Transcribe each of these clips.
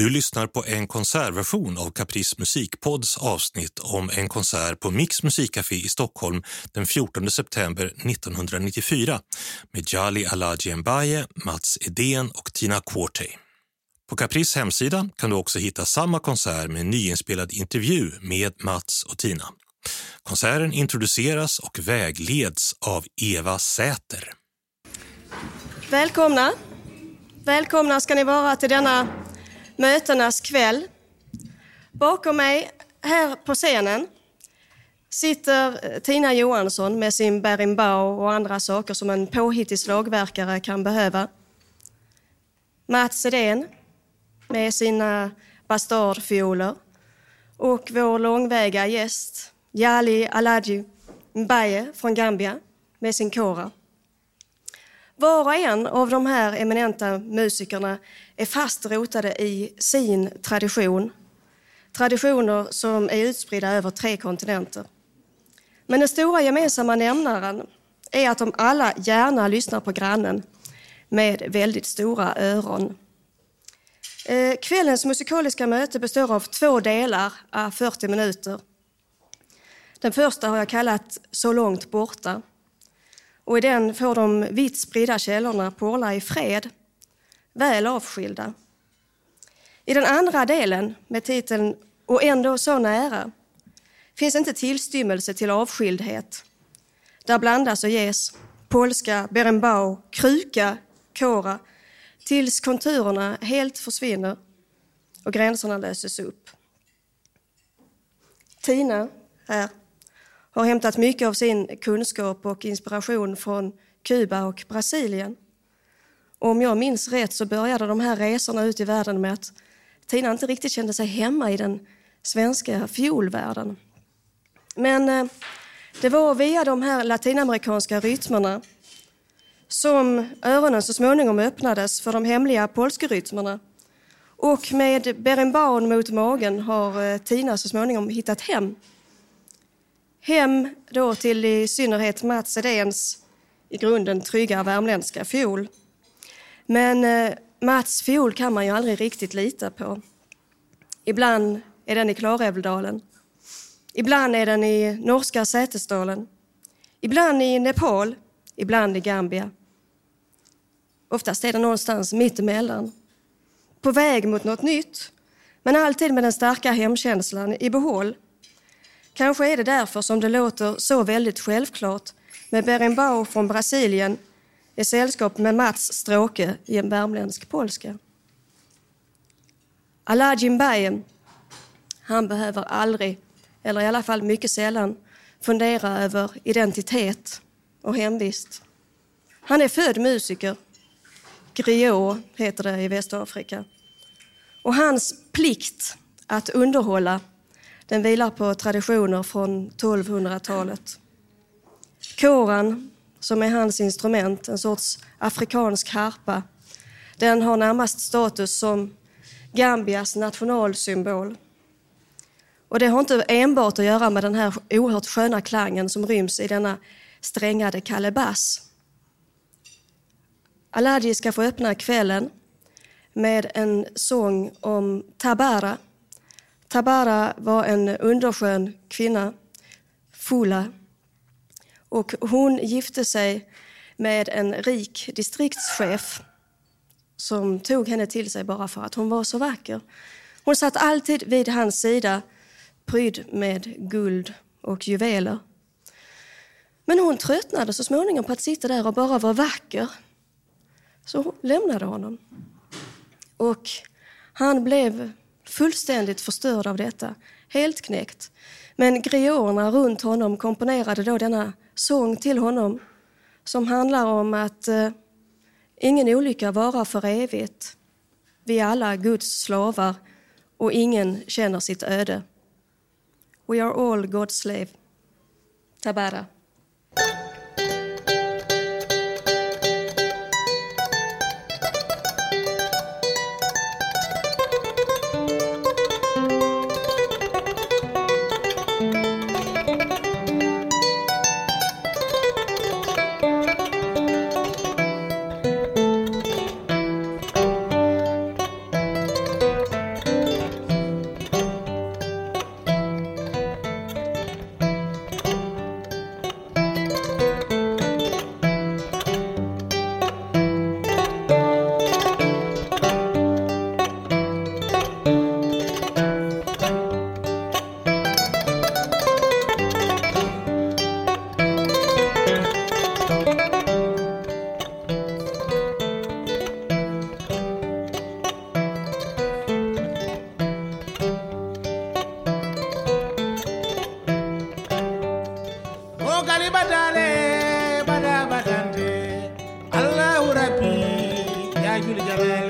Du lyssnar på en konsertversion av Caprice musikpods avsnitt om en konsert på Mix musikcafé i Stockholm den 14 september 1994 med Jali Alaji Mbaye, Mats Edén och Tina Quartey. På Caprice hemsida kan du också hitta samma konsert med en nyinspelad intervju med Mats och Tina. Konserten introduceras och vägleds av Eva Säter. Välkomna! Välkomna ska ni vara till denna mötenas kväll. Bakom mig, här på scenen, sitter eh, Tina Johansson med sin berimbau och andra saker som en påhittig slagverkare kan behöva. Mats Edén med sina bastardfioler och vår långväga gäst Jali Aladji Mbaye från Gambia med sin kora. Var och en av de här eminenta musikerna är fast rotade i sin tradition. Traditioner som är utspridda över tre kontinenter. Men den stora gemensamma nämnaren är att de alla gärna lyssnar på grannen med väldigt stora öron. Eh, kvällens musikaliska möte består av två delar à 40 minuter. Den första har jag kallat Så långt borta och i den får de vitt spridda källorna porla i fred, väl avskilda. I den andra delen, med titeln Och ändå så nära, finns inte tillstymmelse till avskildhet. Där blandas och ges polska, ”berenbau”, kruka, kora, tills konturerna helt försvinner och gränserna löses upp. Tina, här, har hämtat mycket av sin kunskap och inspiration från Kuba och Brasilien. Och om jag minns rätt så började de här resorna ut i världen med att Tina inte riktigt kände sig hemma i den svenska fiolvärlden. Men eh, det var via de här latinamerikanska rytmerna som öronen så småningom öppnades för de hemliga polskrytmerna. Och med berimbaun mot magen har eh, Tina så småningom hittat hem Hem då till i synnerhet Mats Edéns i grunden trygga värmländska fiol. Men eh, Mats fiol kan man ju aldrig riktigt lita på. Ibland är den i Klarälvdalen. Ibland är den i norska Sätesdalen. Ibland i Nepal, ibland i Gambia. Oftast är den någonstans mittemellan. På väg mot något nytt, men alltid med den starka hemkänslan i behåll Kanske är det därför som det låter så väldigt självklart med berimbau från Brasilien i sällskap med Mats Stråke i en värmländsk polska. Aladjin Mbaye, han behöver aldrig, eller i alla fall mycket sällan, fundera över identitet och hemvist. Han är född musiker. Griot heter det i Västafrika. Och hans plikt att underhålla den vilar på traditioner från 1200-talet. Koran, som är hans instrument, en sorts afrikansk harpa, den har närmast status som Gambias nationalsymbol. Och det har inte enbart att göra med den här oerhört sköna klangen som ryms i denna strängade kalebass. Aladji ska få öppna kvällen med en sång om Tabara, Tabara var en underskön kvinna, Fula. Och hon gifte sig med en rik distriktschef som tog henne till sig bara för att hon var så vacker. Hon satt alltid vid hans sida, prydd med guld och juveler. Men hon tröttnade så småningom på att sitta där och bara vara vacker. Så hon lämnade honom. Och han blev fullständigt förstörd av detta, helt knäckt. Men grionerna runt honom komponerade då denna sång till honom som handlar om att eh, ingen olycka varar för evigt. Vi är alla Guds slavar och ingen känner sitt öde. We are all God's slave. Tabara. Batale bada badante. Allahu rabbi ya jul jalali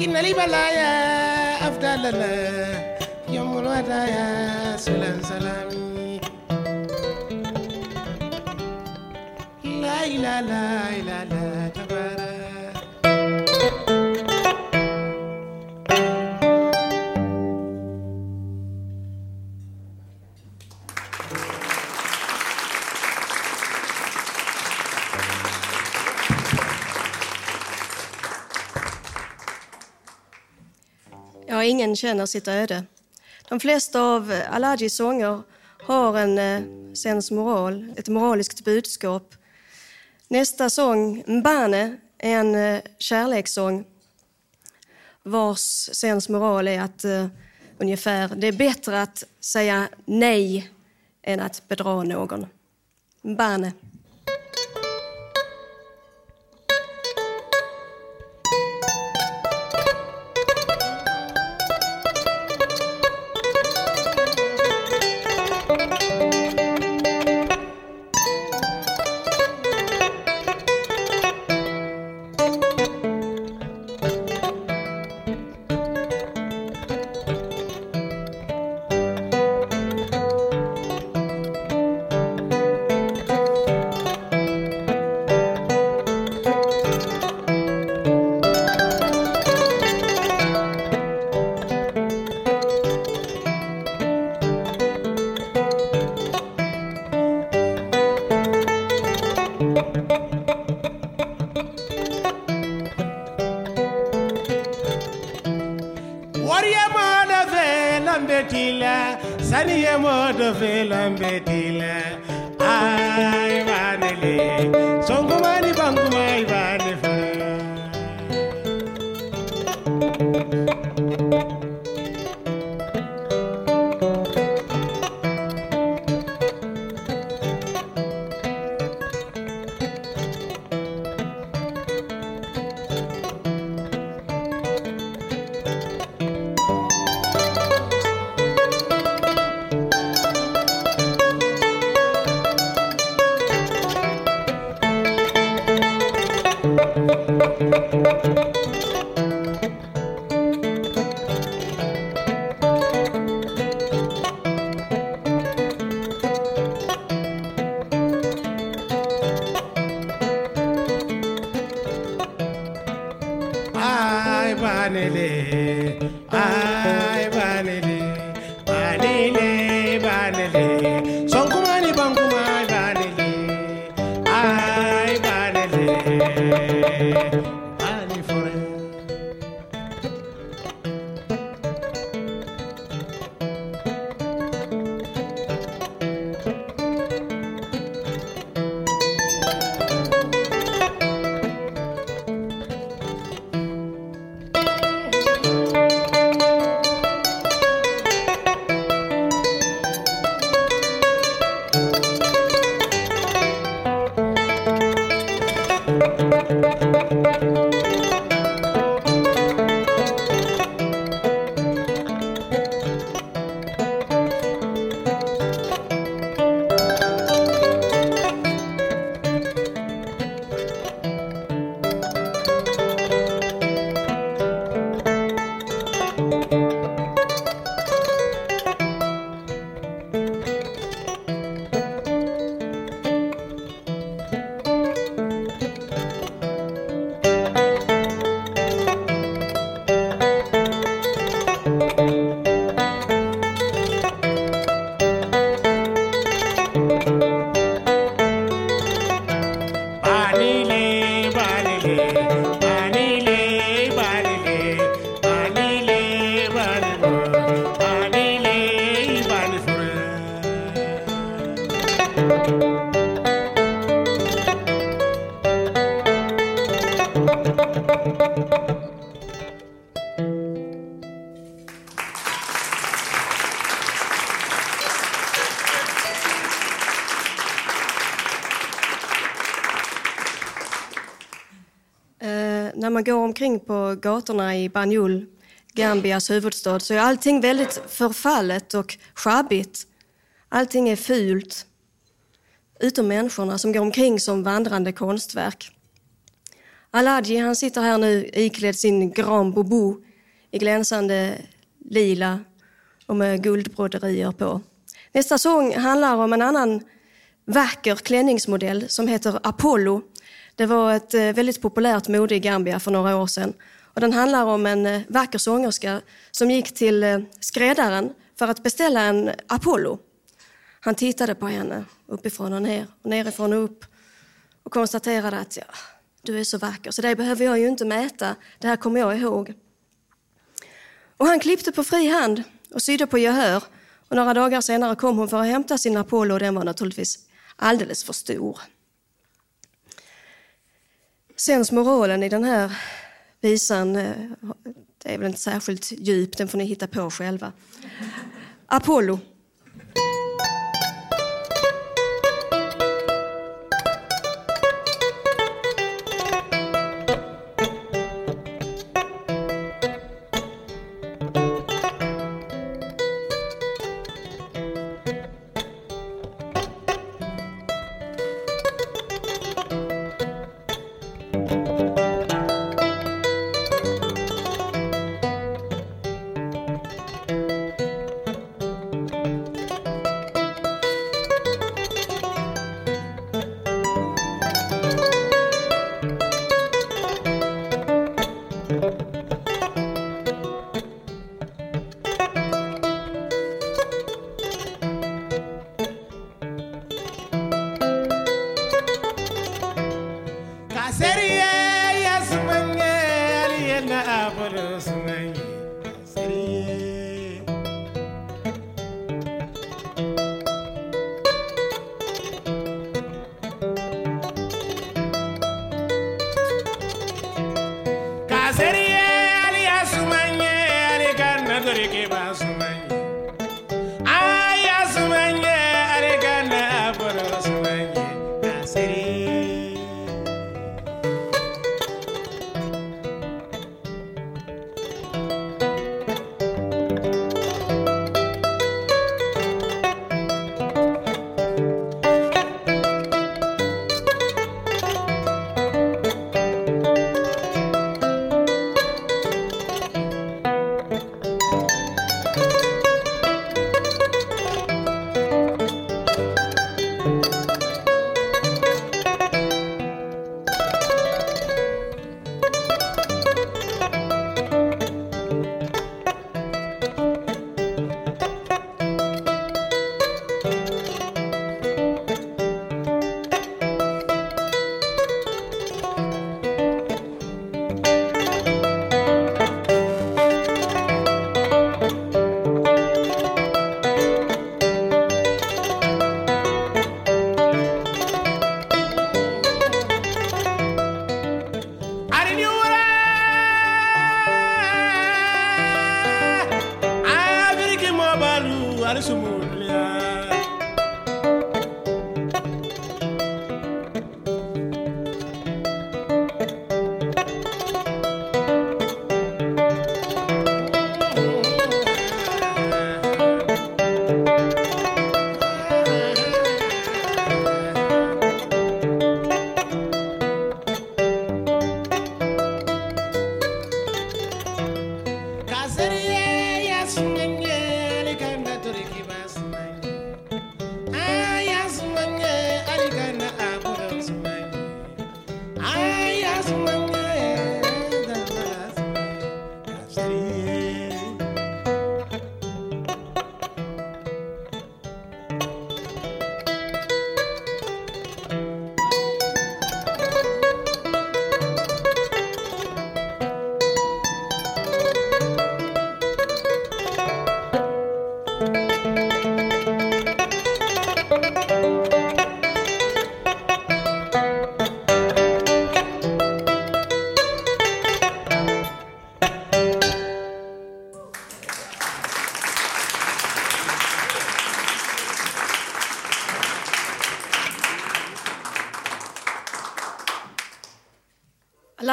kinali balaya afdalala yomulu adaya sulan salami la ilaha la ilaha ingen känner sitt öde. De flesta av Alagis sånger har en eh, sensmoral, ett moraliskt budskap. Nästa sång, Mbane, är en eh, kärlekssång vars sensmoral är att uh, ungefär det är bättre att säga nej än att bedra någon. Mbane. thank you omkring på gatorna i Banjul, Gambias huvudstad, så är allting väldigt förfallet och sjabbigt. Allting är fult. Utom människorna som går omkring som vandrande konstverk. Aladji han sitter här nu iklädd sin Grand bobo i glänsande lila och med guldbroderier på. Nästa sång handlar om en annan vacker klänningsmodell som heter Apollo. Det var ett eh, väldigt populärt mode i Gambia för några år sedan. Och den handlar om en eh, vacker sångerska som gick till eh, skräddaren för att beställa en Apollo. Han tittade på henne uppifrån och ner och nerifrån och upp och konstaterade att ja, du är så vacker så det behöver jag ju inte mäta. Det här kommer jag ihåg. Och han klippte på fri hand och sydde på gehör. Och några dagar senare kom hon för att hämta sin Apollo och den var naturligtvis alldeles för stor. Sensmoralen i den här visan eh, det är väl inte särskilt djup, den får ni hitta på själva. Apollo.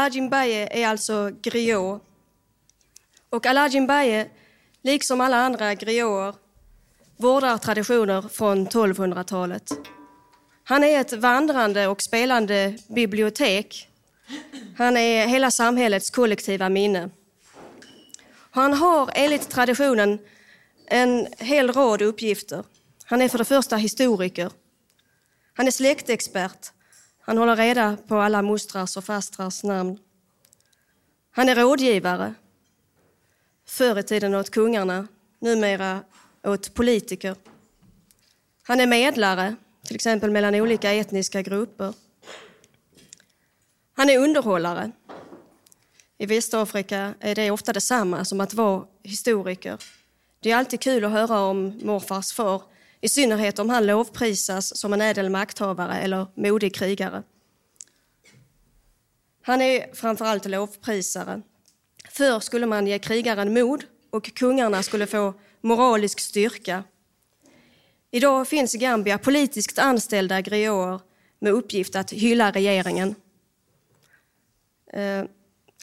Alajin Baye är alltså griot. Och Alajin Baye, liksom alla andra grioter, vårdar traditioner från 1200-talet. Han är ett vandrande och spelande bibliotek. Han är hela samhällets kollektiva minne. Han har enligt traditionen en hel rad uppgifter. Han är för det första historiker. Han är släktexpert. Han håller reda på alla mostrars och fastrars namn. Han är rådgivare. Förr i tiden åt kungarna, numera åt politiker. Han är medlare, till exempel mellan olika etniska grupper. Han är underhållare. I Västafrika är det ofta detsamma som att vara historiker. Det är alltid kul att höra om morfars far, i synnerhet om han lovprisas som en ädel makthavare eller modig krigare. Han är framförallt lovprisare. Förr skulle man ge krigaren mod och kungarna skulle få moralisk styrka. Idag finns i Gambia politiskt anställda grioter med uppgift att hylla regeringen. Eh,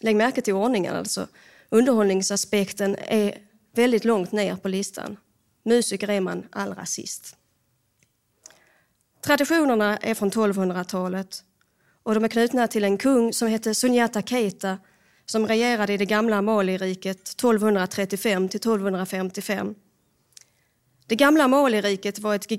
lägg märke till ordningen alltså. Underhållningsaspekten är väldigt långt ner på listan. Musiker är man allra sist. Traditionerna är från 1200-talet och de är knutna till en kung som hette Sunyata Keita som regerade i det gamla Maliriket 1235 till 1255. Det gamla Maliriket var ett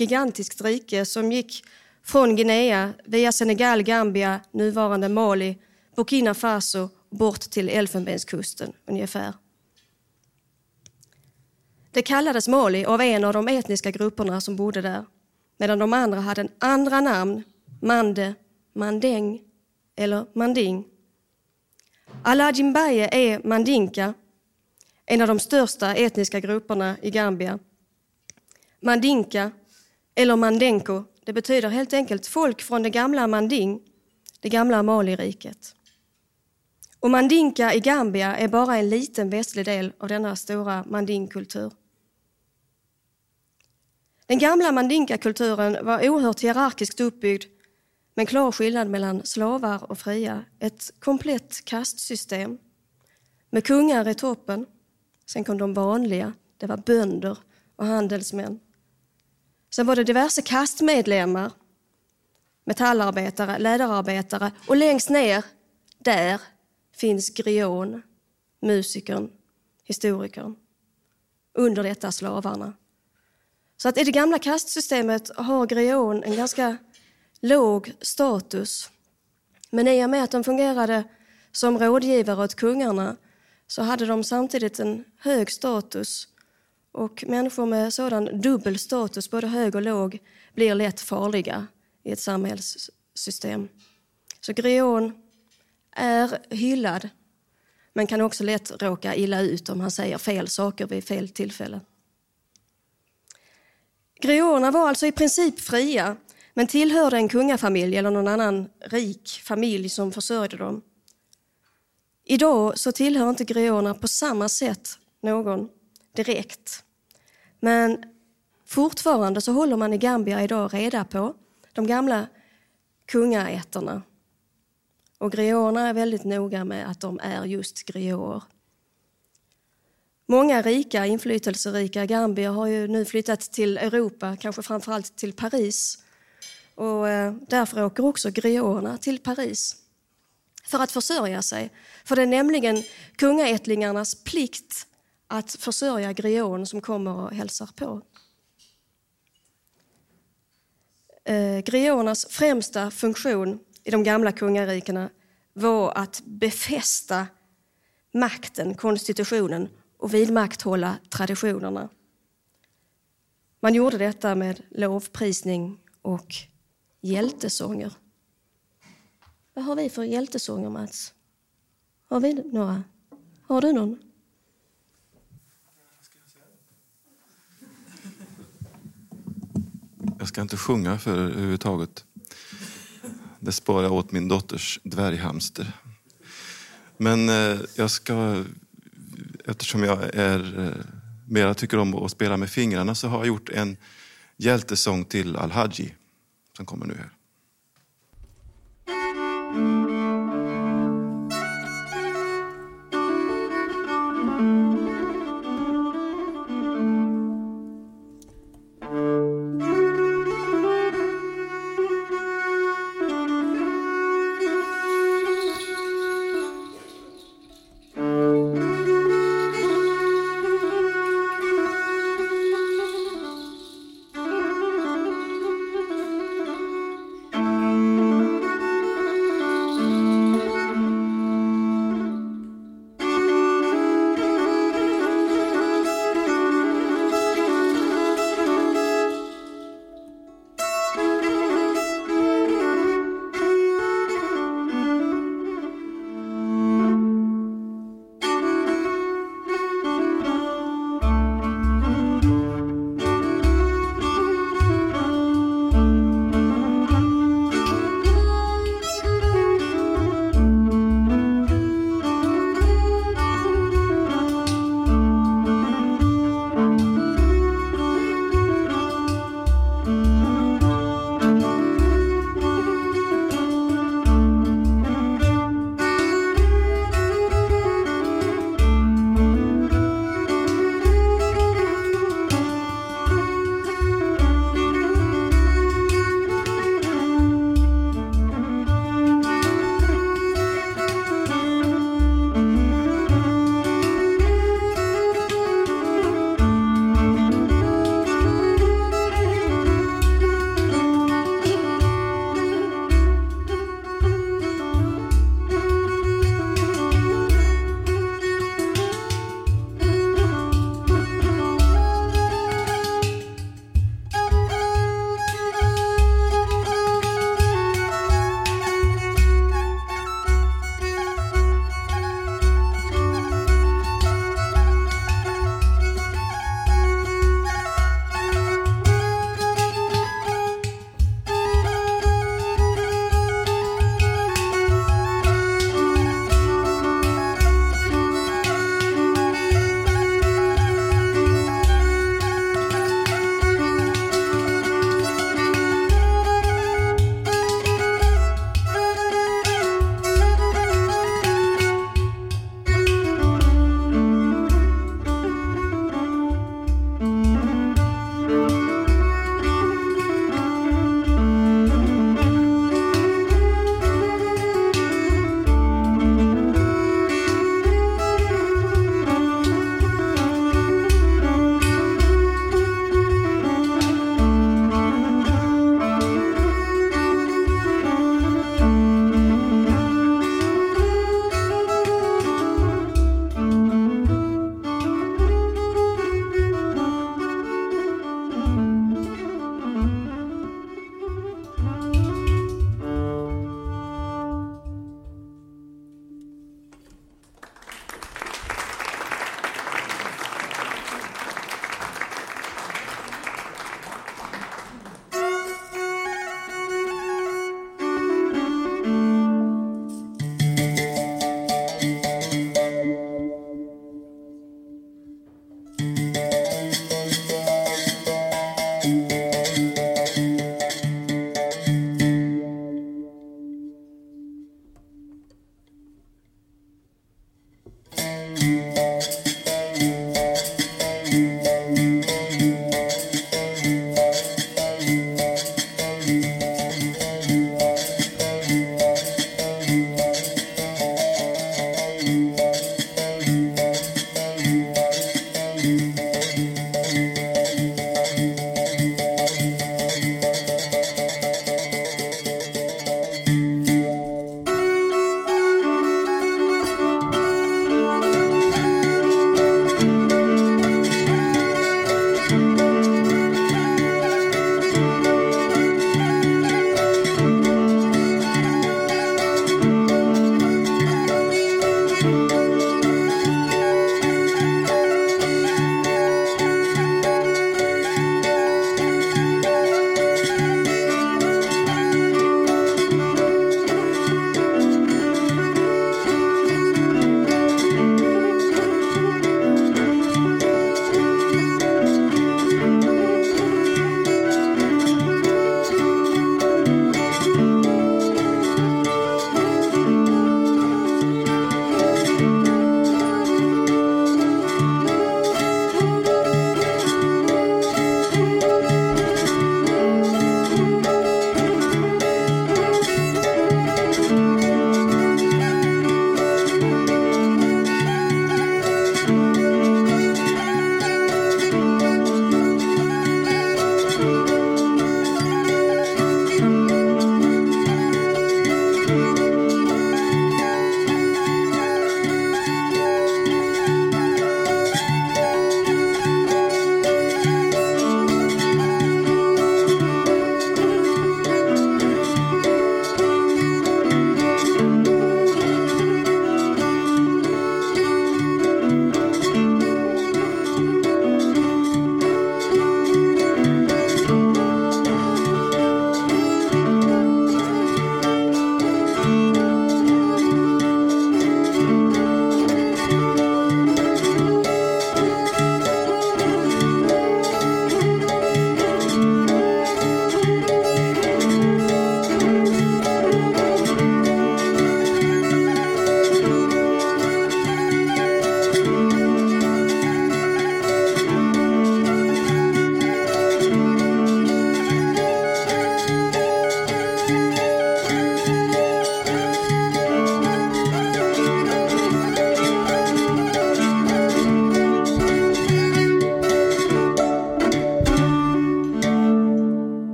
gigantiskt rike som gick från Guinea via Senegal, Gambia, nuvarande Mali, Burkina Faso bort till Elfenbenskusten ungefär. Det kallades Mali av en av de etniska grupperna som bodde där, medan de andra hade andra namn, Mande, Mandeng eller Manding. Alajimbaye är mandinka, en av de största etniska grupperna i Gambia. Mandinka, eller mandenko, det betyder helt enkelt folk från det gamla Manding, det gamla Maliriket. Och mandinka i Gambia är bara en liten västlig del av denna stora mandingkultur. Den gamla mandinka-kulturen var oerhört hierarkiskt uppbyggd med en klar skillnad mellan slavar och fria. Ett komplett kastsystem med kungar i toppen. Sen kom de vanliga, det var bönder och handelsmän. Sen var det diverse kastmedlemmar, metallarbetare, läderarbetare och längst ner, där, finns grion, musikern, historikern. Under detta slavarna. Så att i det gamla kastsystemet har grion en ganska låg status. Men i och med att de fungerade som rådgivare åt kungarna så hade de samtidigt en hög status och människor med sådan dubbel status, både hög och låg, blir lätt farliga i ett samhällssystem. Så grion är hyllad men kan också lätt råka illa ut om han säger fel saker vid fel tillfälle. Grionerna var alltså i princip fria men tillhörde en kungafamilj eller någon annan rik familj som försörjde dem. Idag så tillhör inte grionerna på samma sätt någon direkt. Men fortfarande så håller man i Gambia idag reda på de gamla kungaätterna. Och grionerna är väldigt noga med att de är just grioer. Många rika, inflytelserika gambier har ju nu flyttat till Europa, kanske framförallt till Paris. Och eh, därför åker också grionerna till Paris för att försörja sig. För det är nämligen kungaättlingarnas plikt att försörja grion som kommer och hälsar på. Eh, främsta funktion i de gamla kungarikena var att befästa makten, konstitutionen och vidmakthålla traditionerna. Man gjorde detta med lovprisning och hjältesånger. Vad har vi för hjältesånger, Mats? Har vi några? Har du någon? Jag ska inte sjunga för er överhuvudtaget. Det sparar jag åt min dotters dvärghamster. Men eh, jag ska, eftersom jag är, eh, mera tycker om att spela med fingrarna så har jag gjort en hjältesång till Al-Haji som kommer nu här.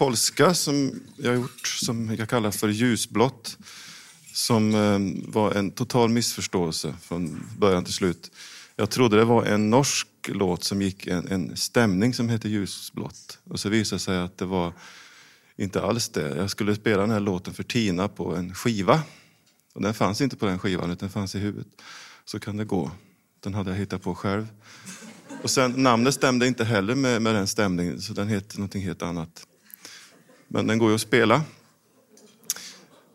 Polska som jag gjort som jag kallar för ljusblått. Som eh, var en total missförståelse från början till slut. Jag trodde det var en norsk låt som gick en, en stämning som hette ljusblått. Och så visade det sig att det var inte alls det. Jag skulle spela den här låten för Tina på en skiva. Och den fanns inte på den skivan, utan den fanns i huvudet. Så kan det gå. Den hade jag hittat på själv. Och sen, namnet stämde inte heller med, med den stämningen, så den hette någonting helt annat. Men den går ju att spela.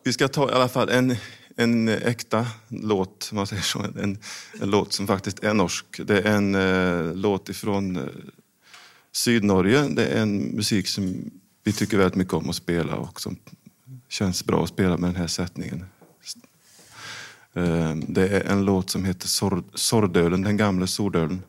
Vi ska ta i alla fall en, en äkta låt, om man säger så. En, en låt som faktiskt är norsk. Det är en eh, låt ifrån eh, Sydnorge. Det är en musik som vi tycker väldigt mycket om att spela och som känns bra att spela med den här sättningen. Eh, Det är en låt som heter Sordölen, den gamle Sordölen.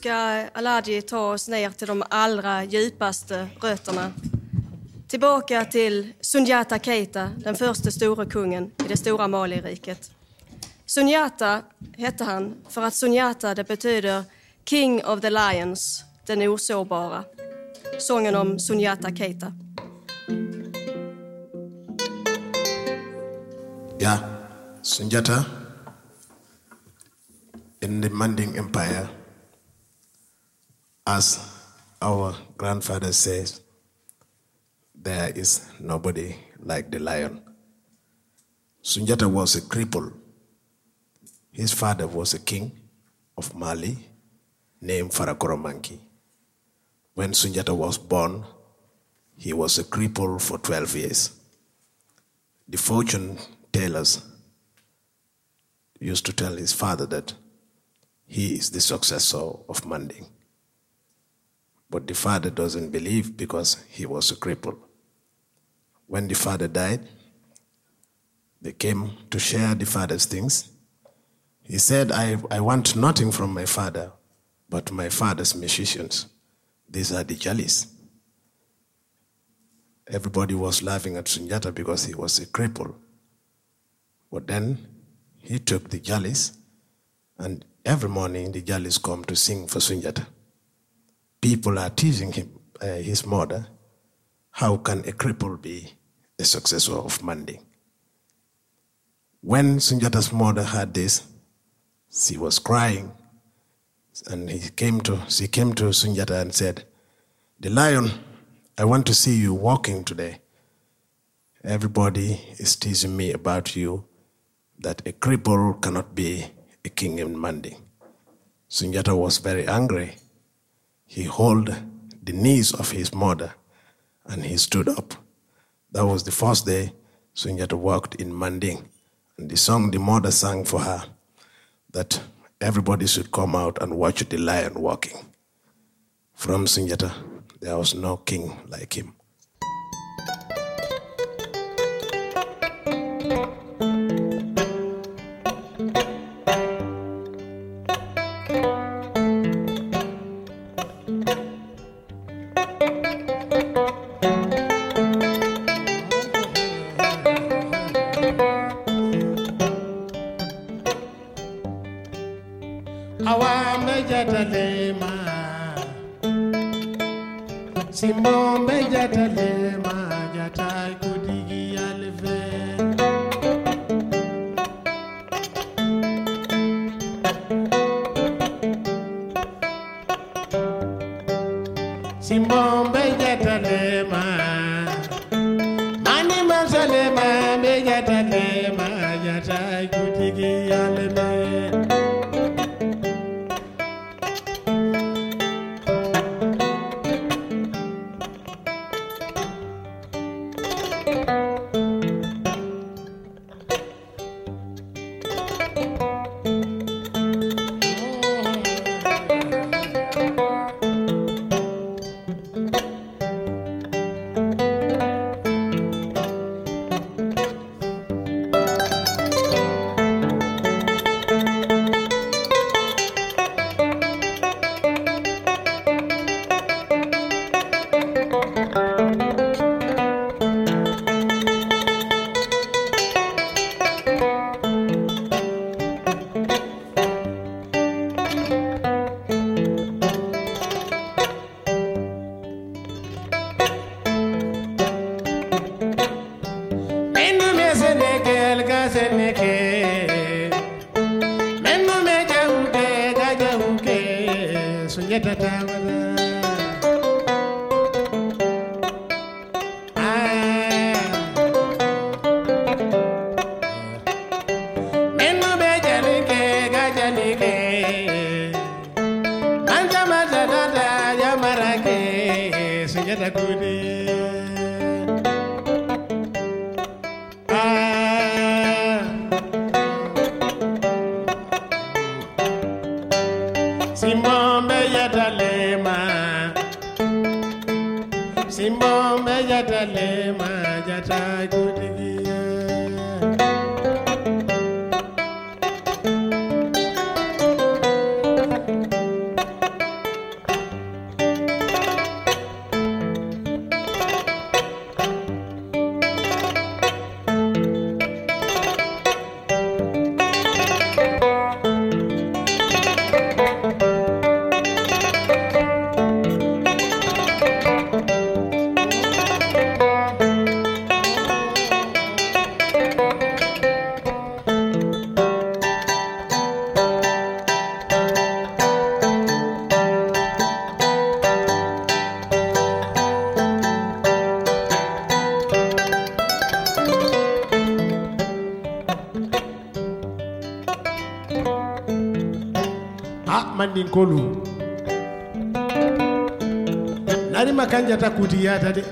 Ska Aladji ta oss ner till de allra djupaste rötterna. Tillbaka till Sundiata Keita, den första store kungen i det stora Maliriket. Sunyata hette han för att Sunyata det betyder King of the Lions, den osårbara. Sången om Sunyata Keita. Ja, Sunjata in the Manding Empire, as our grandfather says, there is nobody like the lion. Sunjata was a cripple. His father was a king of Mali named Farakoromanki. When Sunjata was born, he was a cripple for 12 years. The fortune tellers used to tell his father that he is the successor of Manding. But the father doesn't believe because he was a cripple. When the father died, they came to share the father's things. He said, I, I want nothing from my father but my father's musicians. These are the Jalis. Everybody was laughing at Sunjata because he was a cripple. But then he took the Jalis, and every morning the Jalis come to sing for Sunjata. People are teasing him, uh, his mother, how can a cripple be a successor of Manding? When Sunjata's mother heard this, she was crying, and he came to, she came to Sunjata and said, The lion, I want to see you walking today. Everybody is teasing me about you, that a cripple cannot be a king in Manding. Sunjata was very angry. He held the knees of his mother and he stood up. That was the first day Sunjata walked in Manding. And the song the mother sang for her that everybody should come out and watch the lion walking. From Sunjata, there was no king like him. awambe jatalema simbombe jatalema amandi nkolu. Nari makanja takutiyata de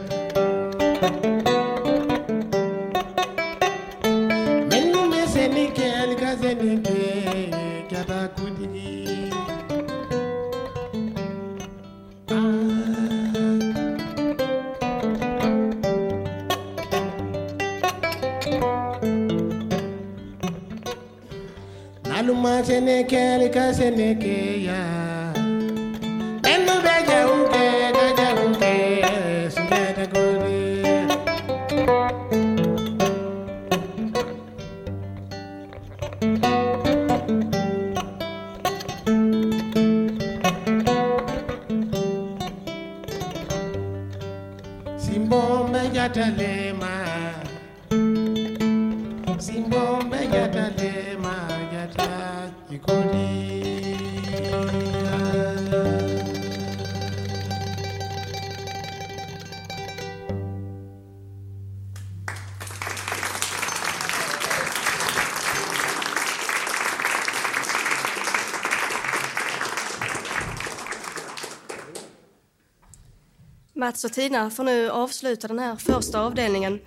Mats och Tina får nu avsluta den här första avdelningen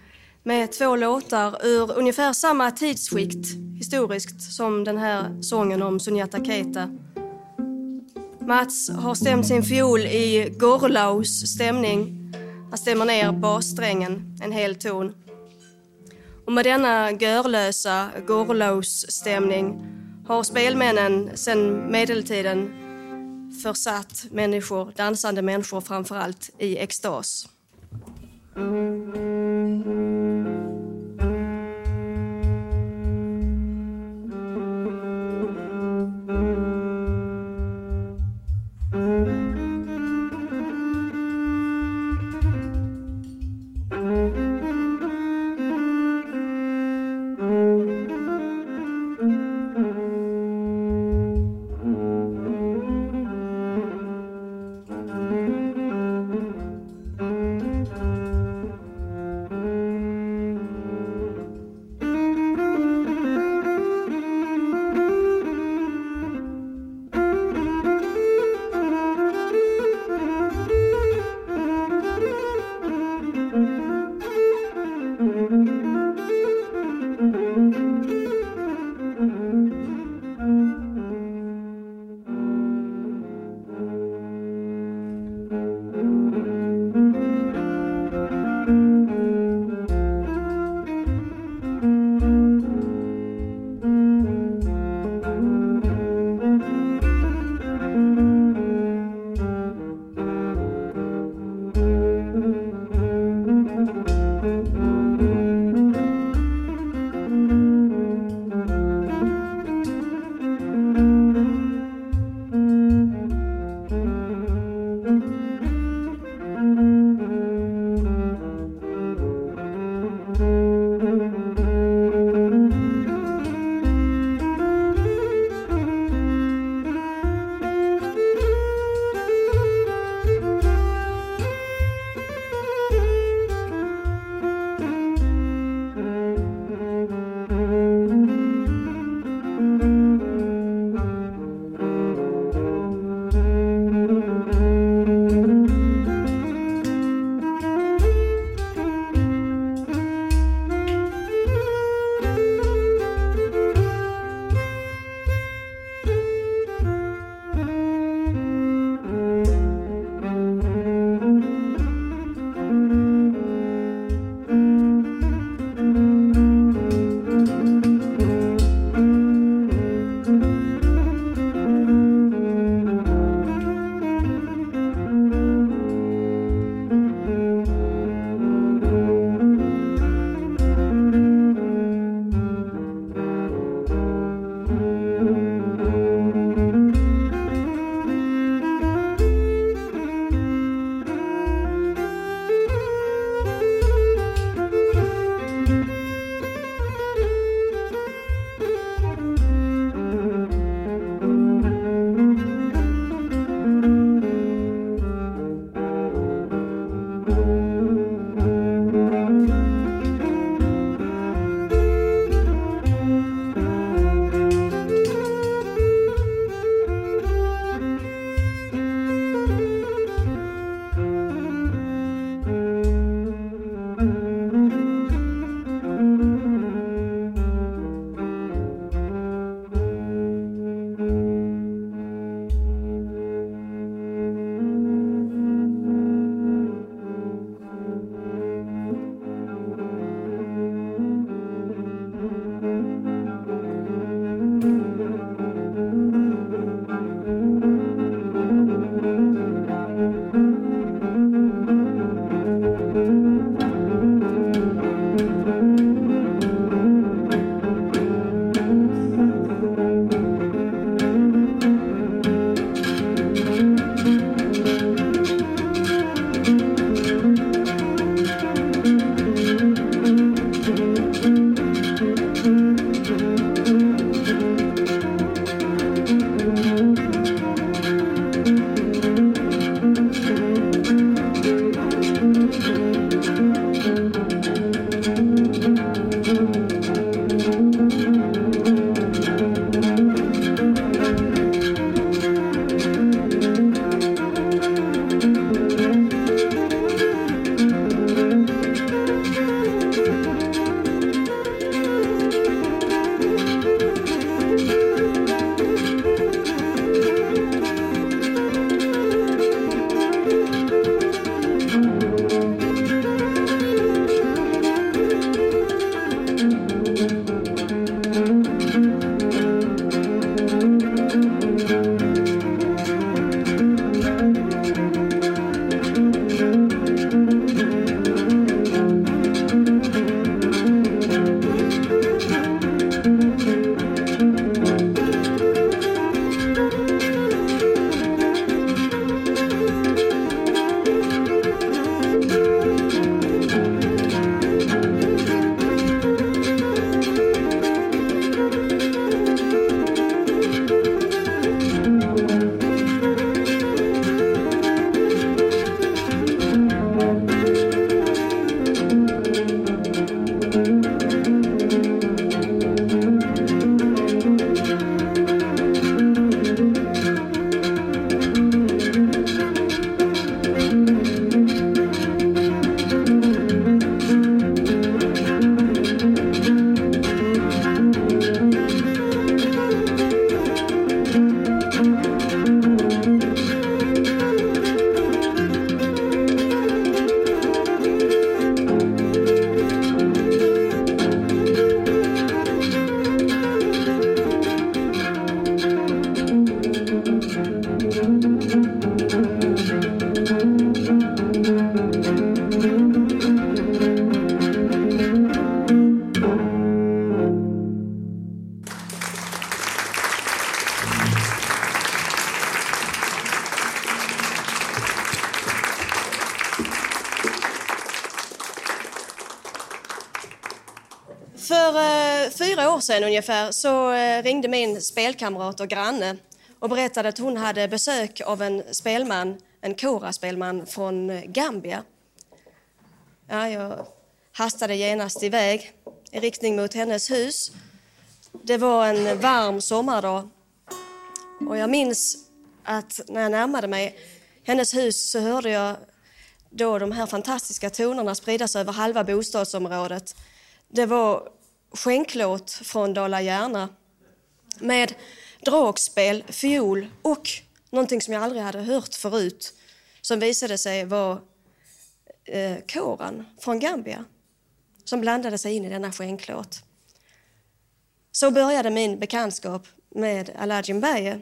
med två låtar ur ungefär samma tidsskikt historiskt som den här sången om Sunyata Keita. Mats har stämt sin fiol i Gorlaus stämning. Han stämmer ner bassträngen en hel ton. Och med denna görlösa Gorlaus-stämning har spelmännen sedan medeltiden försatt människor, dansande människor framför allt, i extas. Sedan ungefär så eh, ringde min spelkamrat och granne och berättade att hon hade besök av en spelman, en koraspelman från eh, Gambia. Ja, jag hastade genast iväg i riktning mot hennes hus. Det var en varm sommardag och jag minns att när jag närmade mig hennes hus så hörde jag då de här fantastiska tonerna spridas över halva bostadsområdet. Det var skänklåt från Dala Järna med dragspel, fiol och någonting som jag aldrig hade hört förut som visade sig vara eh, koran från Gambia som blandade sig in i denna skänklåt. Så började min bekantskap med Aladjin Mbaye.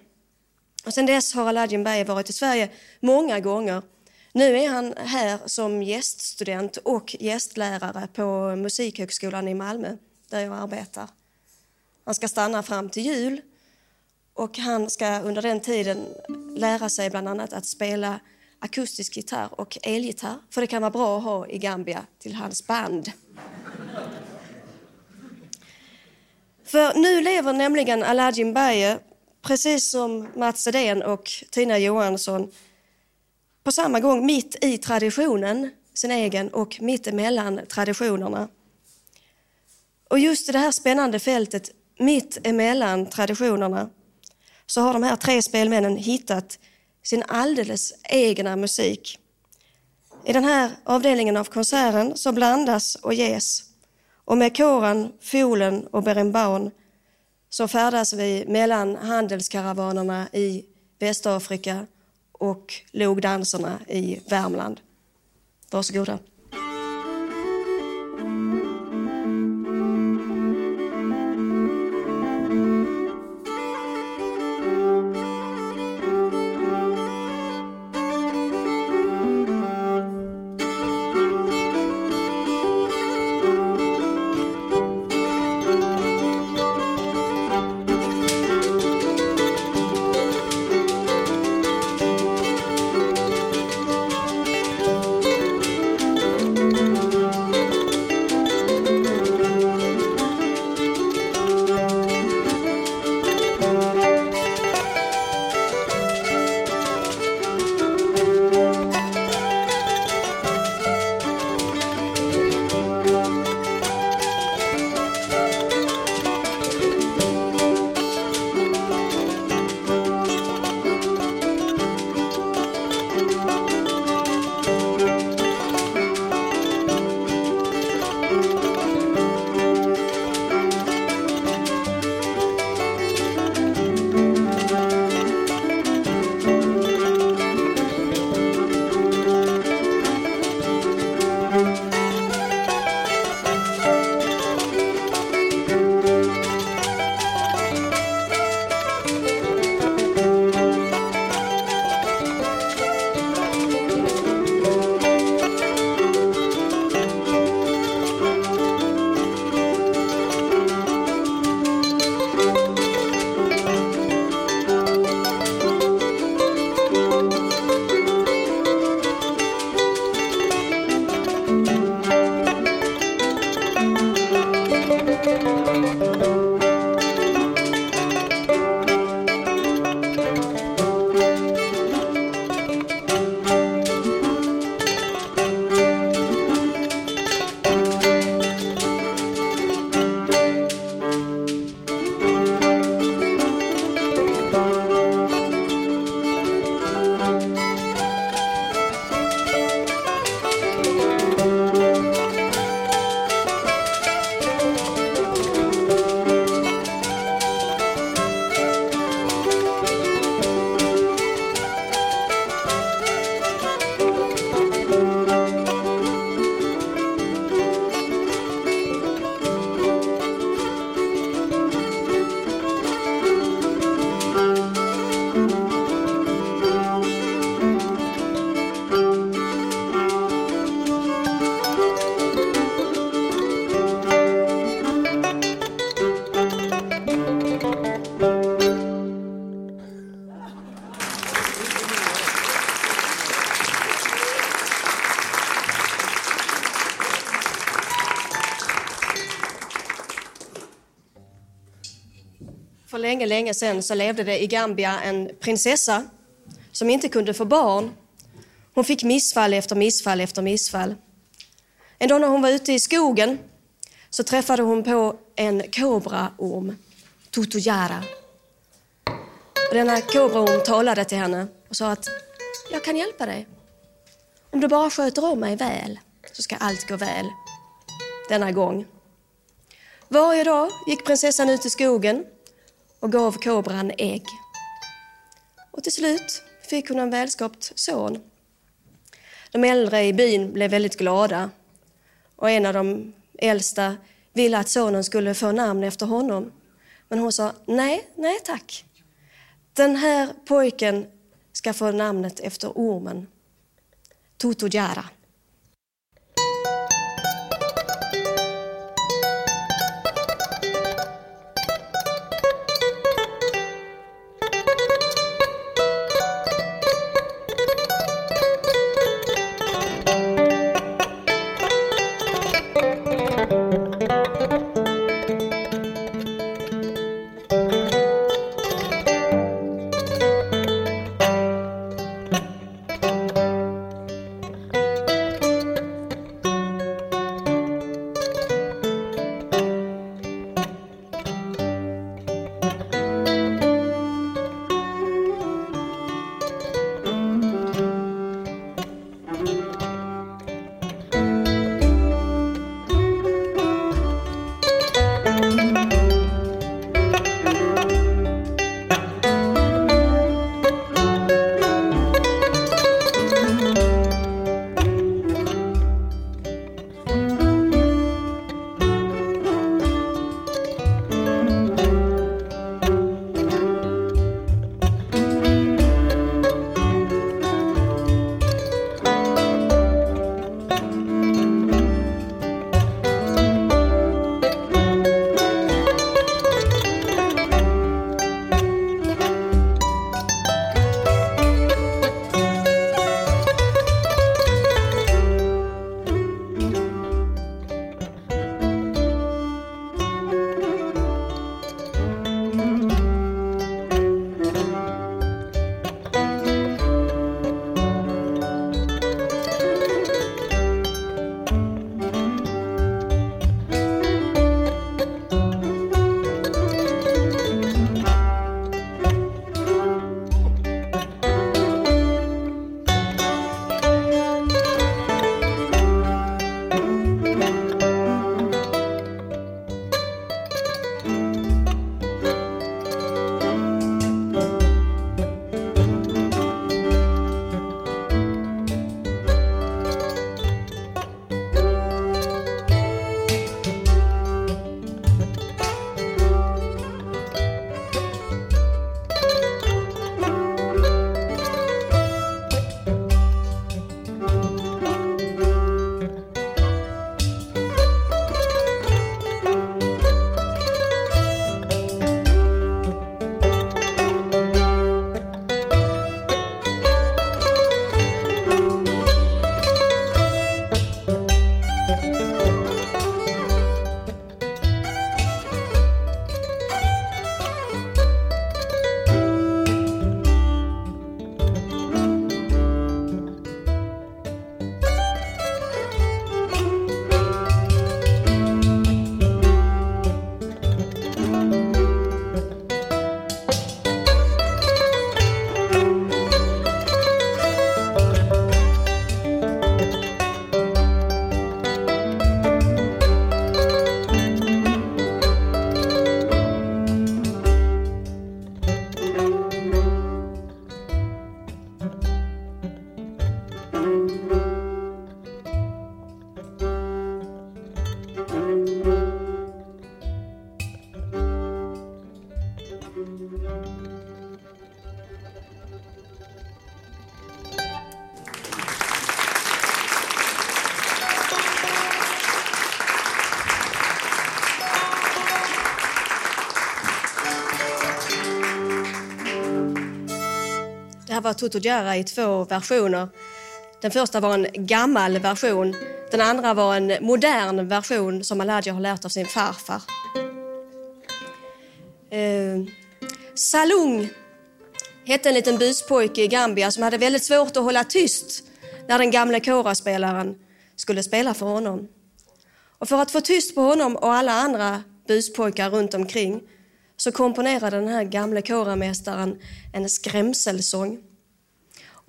Och sen dess har Aladjin Mbaye varit i Sverige många gånger. Nu är han här som gäststudent och gästlärare på Musikhögskolan i Malmö där jag arbetar. Han ska stanna fram till jul och han ska under den tiden lära sig bland annat att spela akustisk gitarr och elgitarr, för det kan vara bra att ha i Gambia till hans band. För nu lever nämligen Alhaji Mbaye, precis som Mats Edén och Tina Johansson, på samma gång mitt i traditionen, sin egen, och mitt emellan traditionerna. Och just i det här spännande fältet, mitt emellan traditionerna, så har de här tre spelmännen hittat sin alldeles egna musik. I den här avdelningen av konserten så blandas och ges. Och med kåren, fiolen och berimbaun så färdas vi mellan handelskaravanerna i Västafrika och logdanserna i Värmland. Varsågoda. Länge, länge sedan så levde det i Gambia en prinsessa som inte kunde få barn. Hon fick missfall efter missfall efter missfall. En dag när hon var ute i skogen så träffade hon på en kobraorm, Tutujara. Och denna kobraorm talade till henne och sa att jag kan hjälpa dig. Om du bara sköter om mig väl så ska allt gå väl denna gång. Varje dag gick prinsessan ut i skogen och gav kobran ägg. Och till slut fick hon en välskapt son. De äldre i byn blev väldigt glada och en av de äldsta ville att sonen skulle få namn efter honom. Men hon sa nej, nej tack. Den här pojken ska få namnet efter ormen. Tutojara. Det här i två versioner. Den första var en gammal version. Den andra var en modern version som Aladja har lärt av sin farfar. Eh, Salung hette en liten buspojke i Gambia som hade väldigt svårt att hålla tyst när den gamle koraspelaren skulle spela för honom. Och för att få tyst på honom och alla andra buspojkar runt omkring så komponerade den här gamle koramästaren en skrämselsång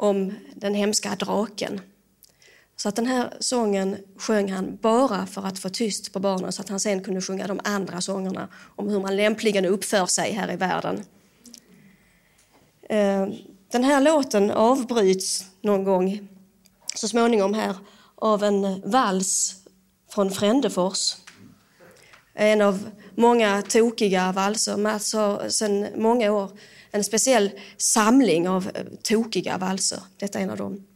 om den hemska draken. Så att den här sången sjöng han bara för att få tyst på barnen så att han sen kunde sjunga de andra sångerna om hur man lämpligen uppför sig här i världen. Eh, den här låten avbryts någon gång så småningom här av en vals från Frändefors. En av många tokiga valser. Mats har sedan många år en speciell samling av eh, tokiga valser. Detta är en av dem.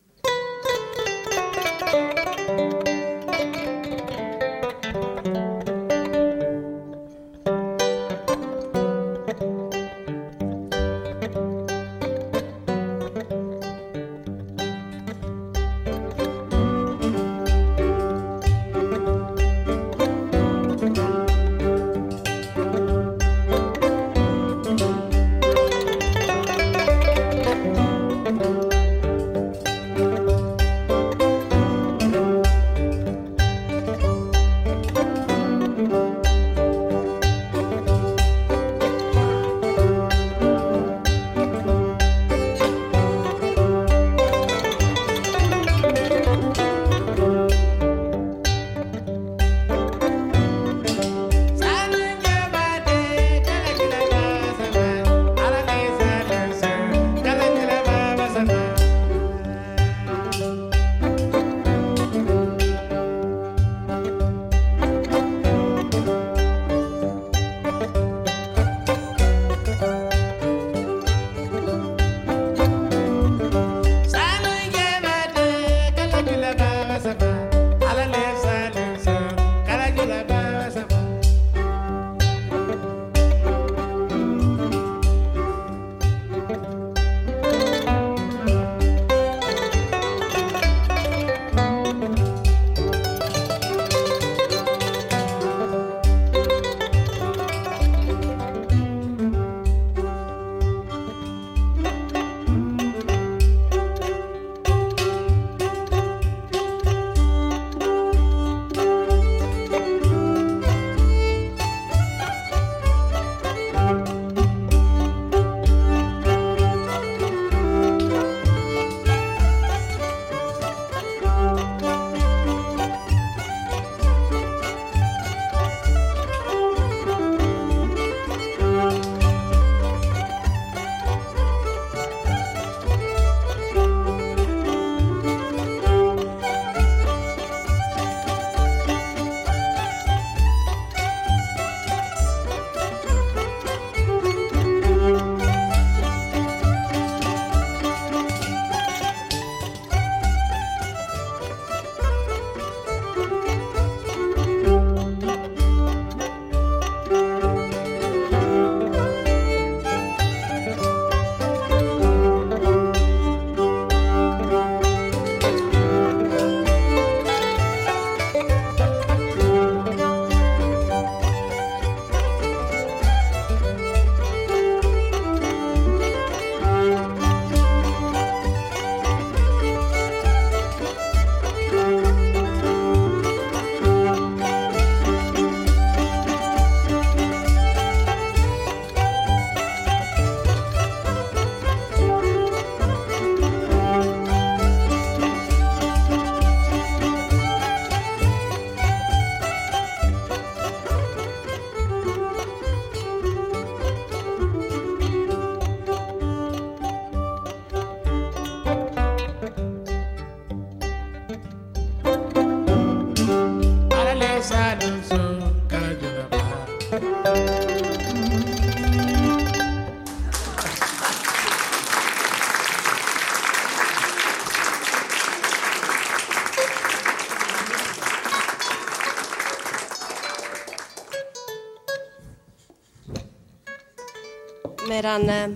Medan eh,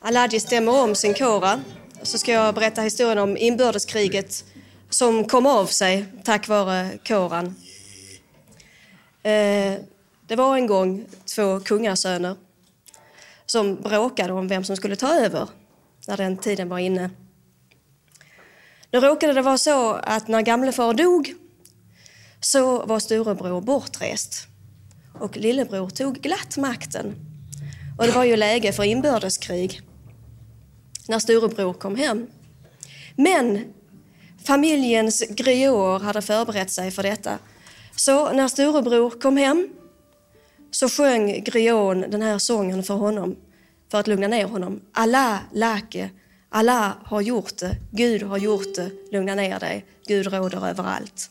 Aladji stämmer om sin kora så ska jag berätta historien om inbördeskriget som kom av sig tack vare koran. Eh, Det var en gång två kungasöner som bråkade om vem som skulle ta över när den tiden var inne. Nu råkade det vara så att när gamlefar dog så var storebror bortrest och lillebror tog glatt makten. Och det var ju läge för inbördeskrig när storebror kom hem. Men familjens grioter hade förberett sig för detta. Så när storebror kom hem så sjöng grion den här sången för honom för att lugna ner honom. Allah lake, Allah har gjort det, Gud har gjort det, lugna ner dig, Gud råder överallt.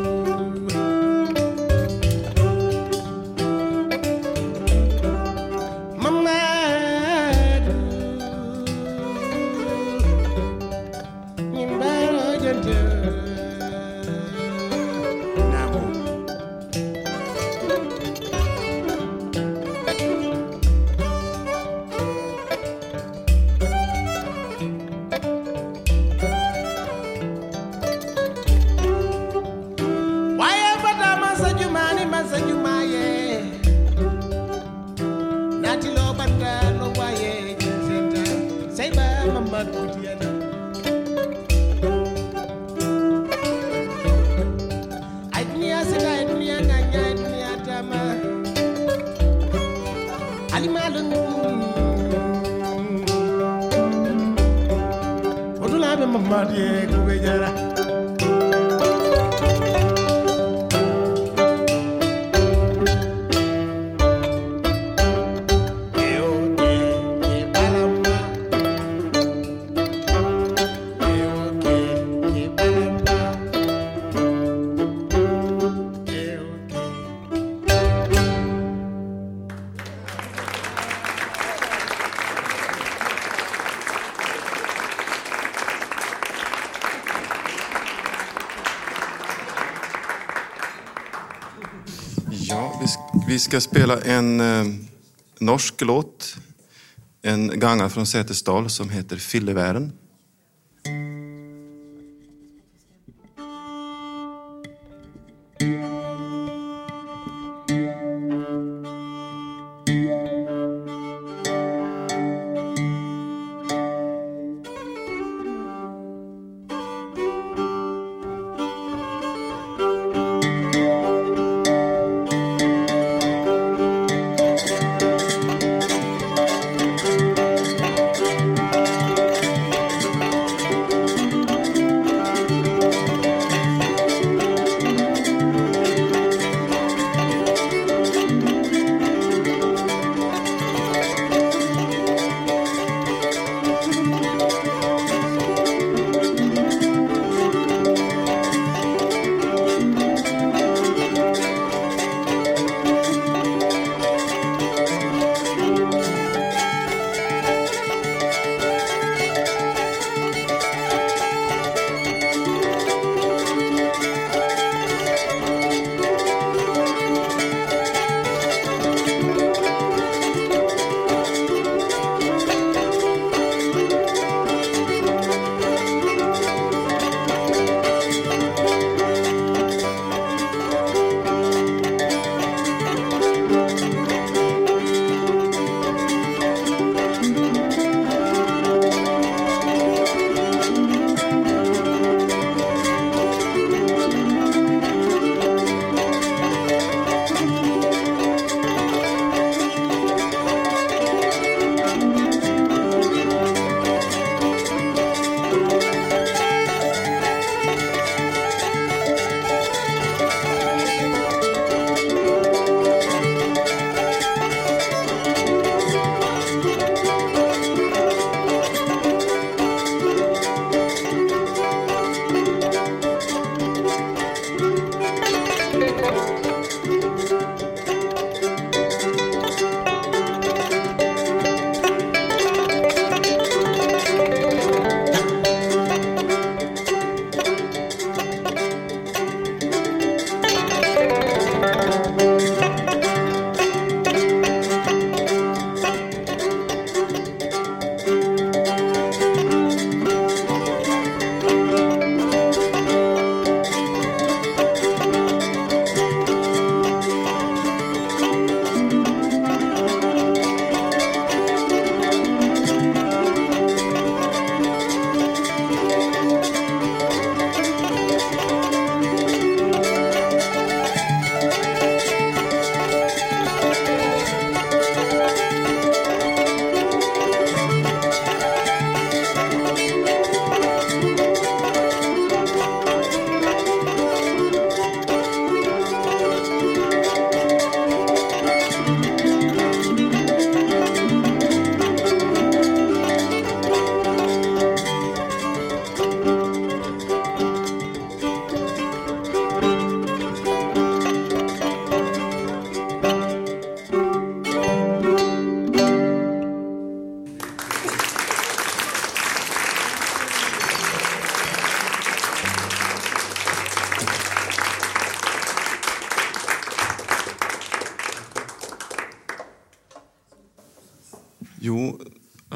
vi, ska spela en eh, norsk låt. En ganga från Sätesdal som heter Fillevären.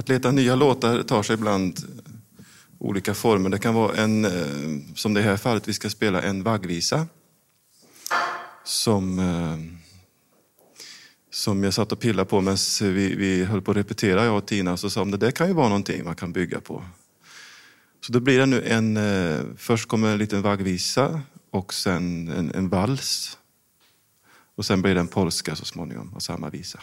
Att leta nya låtar tar sig ibland olika former. Det kan vara en, eh, som det här fallet, vi ska spela en vaggvisa. Som, eh, som jag satt och pillade på medan vi, vi höll på att repetera, jag och Tina. Så sa om det där kan ju vara någonting man kan bygga på. Så då blir det nu en, eh, först kommer en liten vaggvisa och sen en, en vals. Och sen blir det en polska så småningom av samma visa.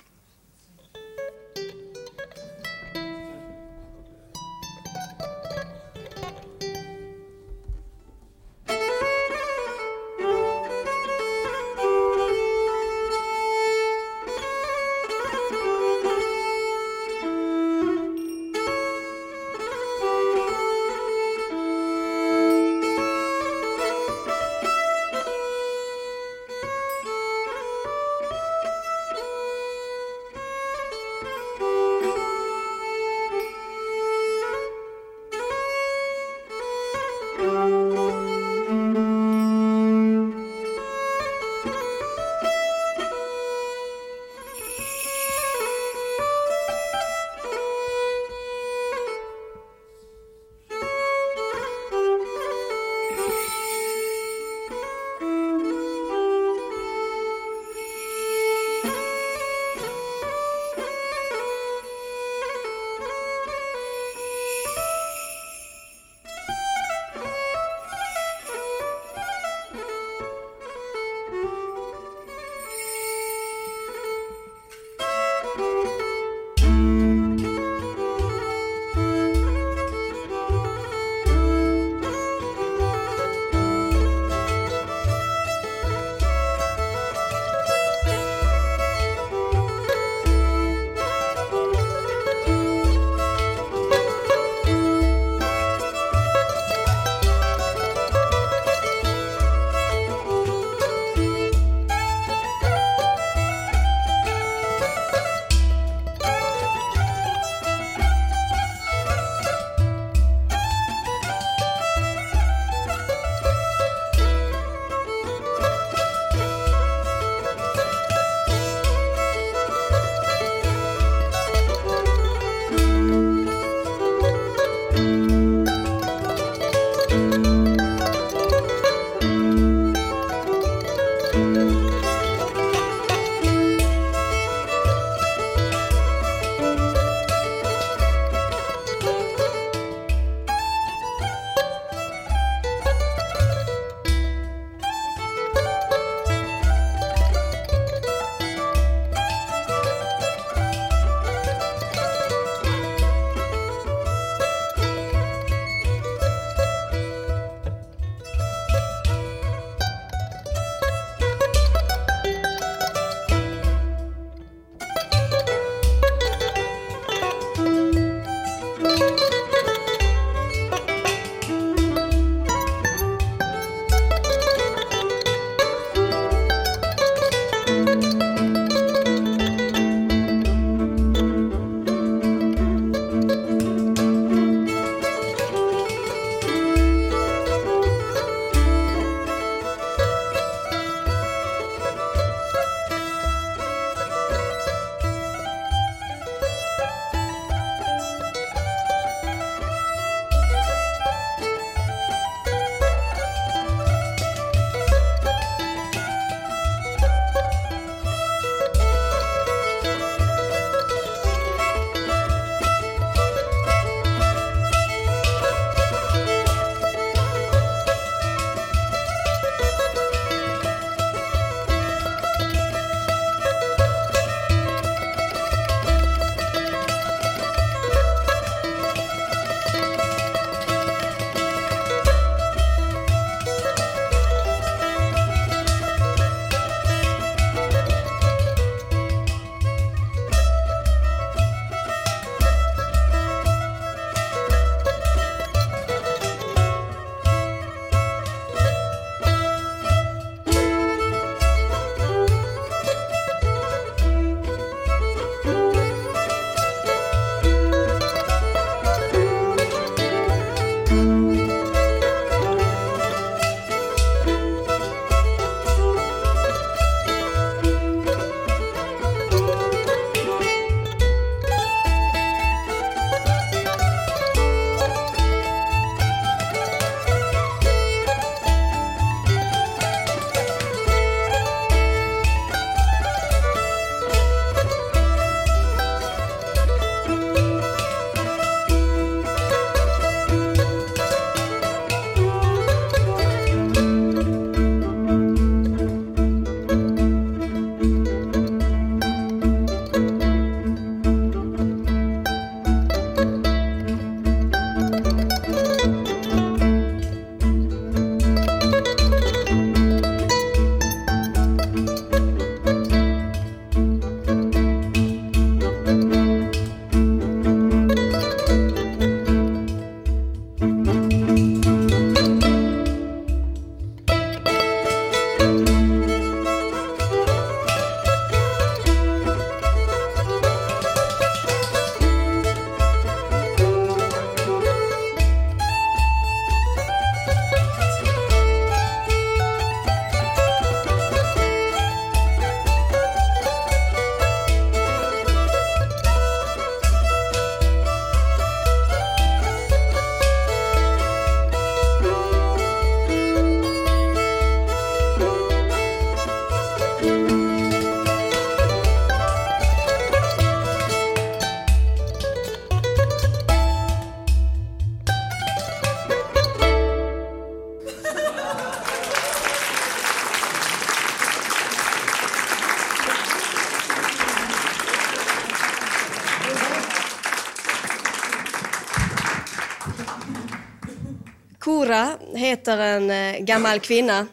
Heter en eh, gammal kvinna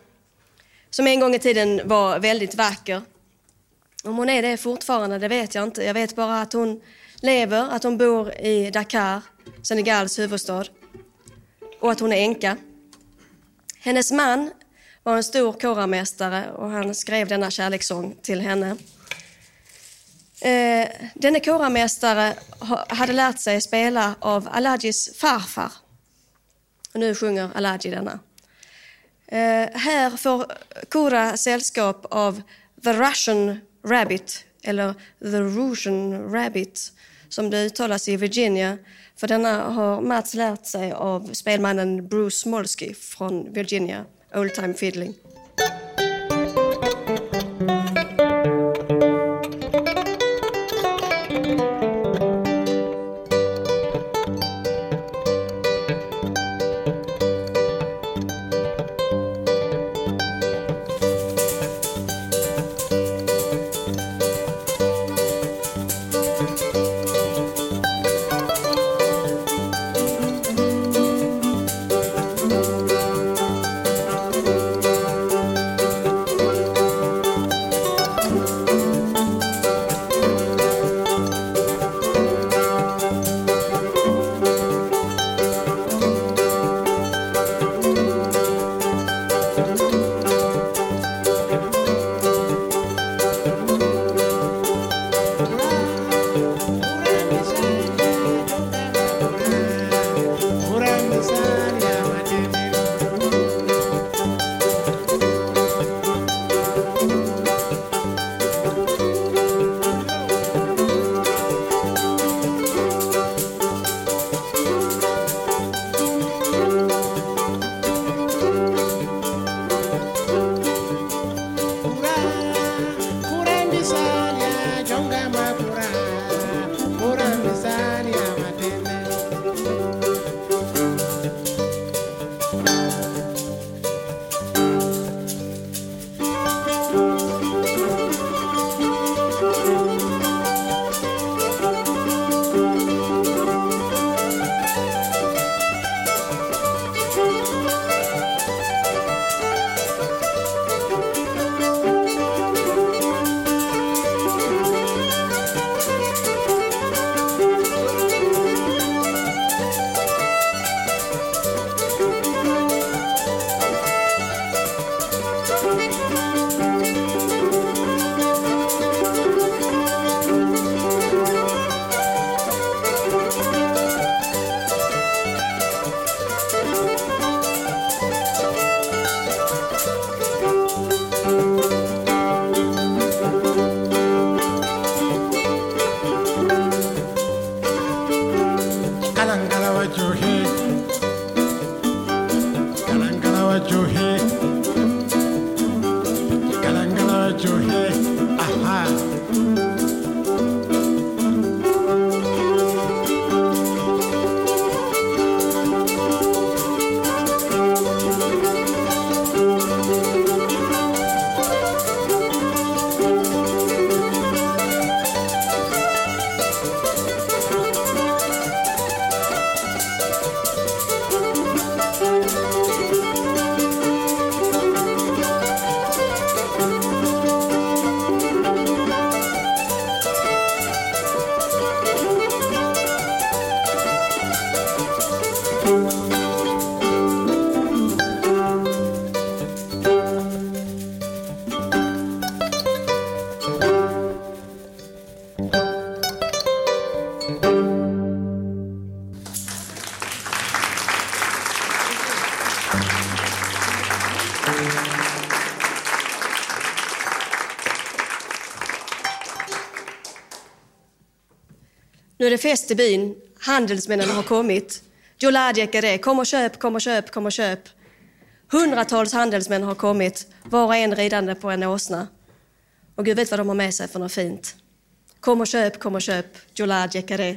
som en gång i tiden var väldigt vacker. Om hon är det fortfarande, det vet jag inte. Jag vet bara att hon lever, att hon bor i Dakar, Senegals huvudstad, och att hon är änka. Hennes man var en stor koramästare och han skrev denna kärlekssång till henne. Eh, denne koramästare hade lärt sig spela av Aladjis farfar. Och nu sjunger Alagi denna. Eh, här får Kora sällskap av The Russian Rabbit, eller The Russian Rabbit, som det uttalas i Virginia. För denna har Mats lärt sig av spelmannen Bruce Smolsky från Virginia, Old Time Fiddling. Är det fest i byn. Handelsmännen har kommit. Joladjekare, kom och köp, kom och köp, kom och köp. Hundratals handelsmän har kommit, var och en ridande på en åsna. Och Gud vet vad de har med sig för något fint. Kom och köp, kom och köp, Joladjekare.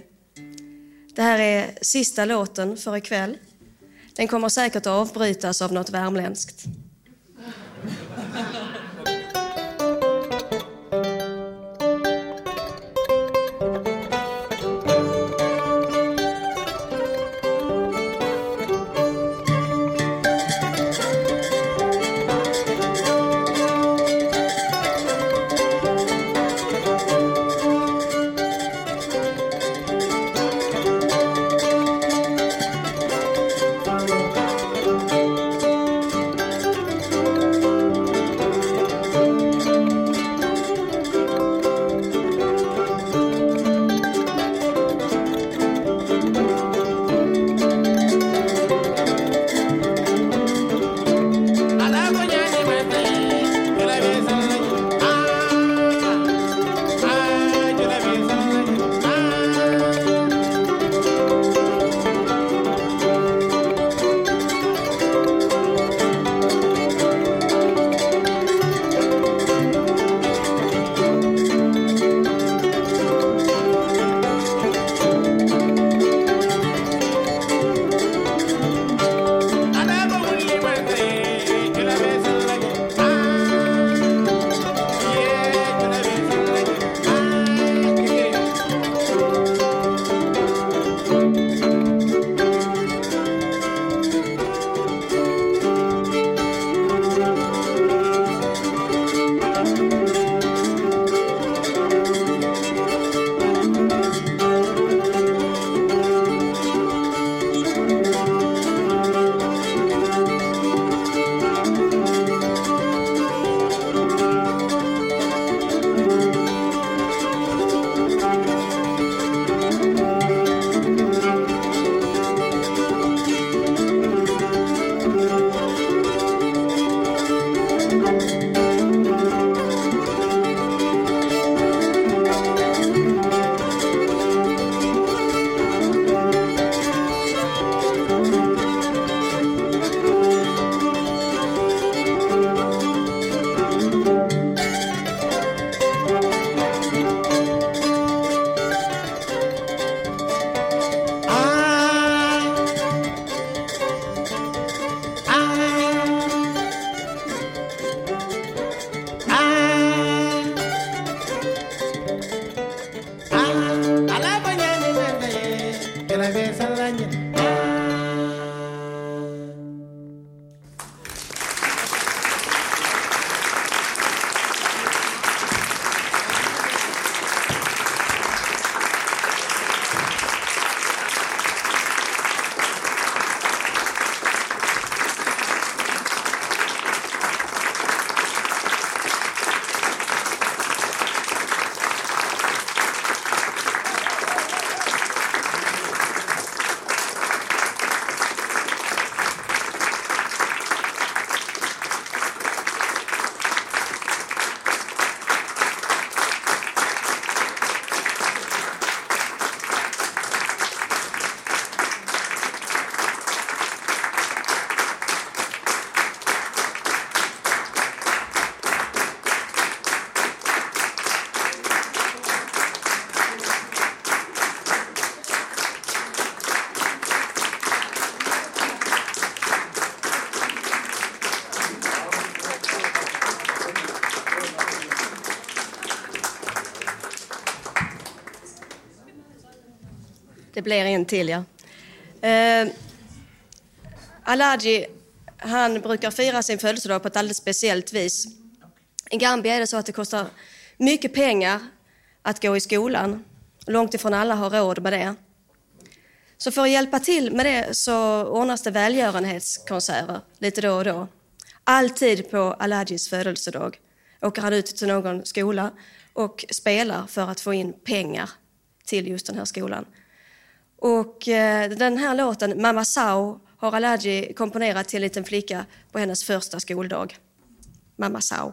Det här är sista låten för ikväll. Den kommer säkert att avbrytas av något värmländskt. Det blir en till, ja. Eh, Alaji, han brukar fira sin födelsedag på ett alldeles speciellt vis. I Gambia är det så att det kostar mycket pengar att gå i skolan. Långt ifrån alla har råd med det. Så för att hjälpa till med det så ordnas det välgörenhetskonserter lite då och då. Alltid på Alajis födelsedag åker han ut till någon skola och spelar för att få in pengar till just den här skolan. Och eh, den här låten, Mamma Sao, har Alaji komponerat till en liten flicka på hennes första skoldag. Mamma Sao.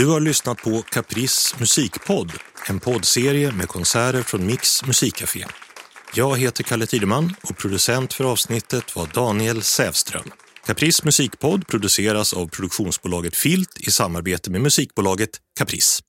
Du har lyssnat på Caprice musikpodd, en poddserie med konserter från Mix musikcafé. Jag heter Kalle Tideman och producent för avsnittet var Daniel Sävström. Caprice musikpodd produceras av produktionsbolaget Filt i samarbete med musikbolaget Caprice.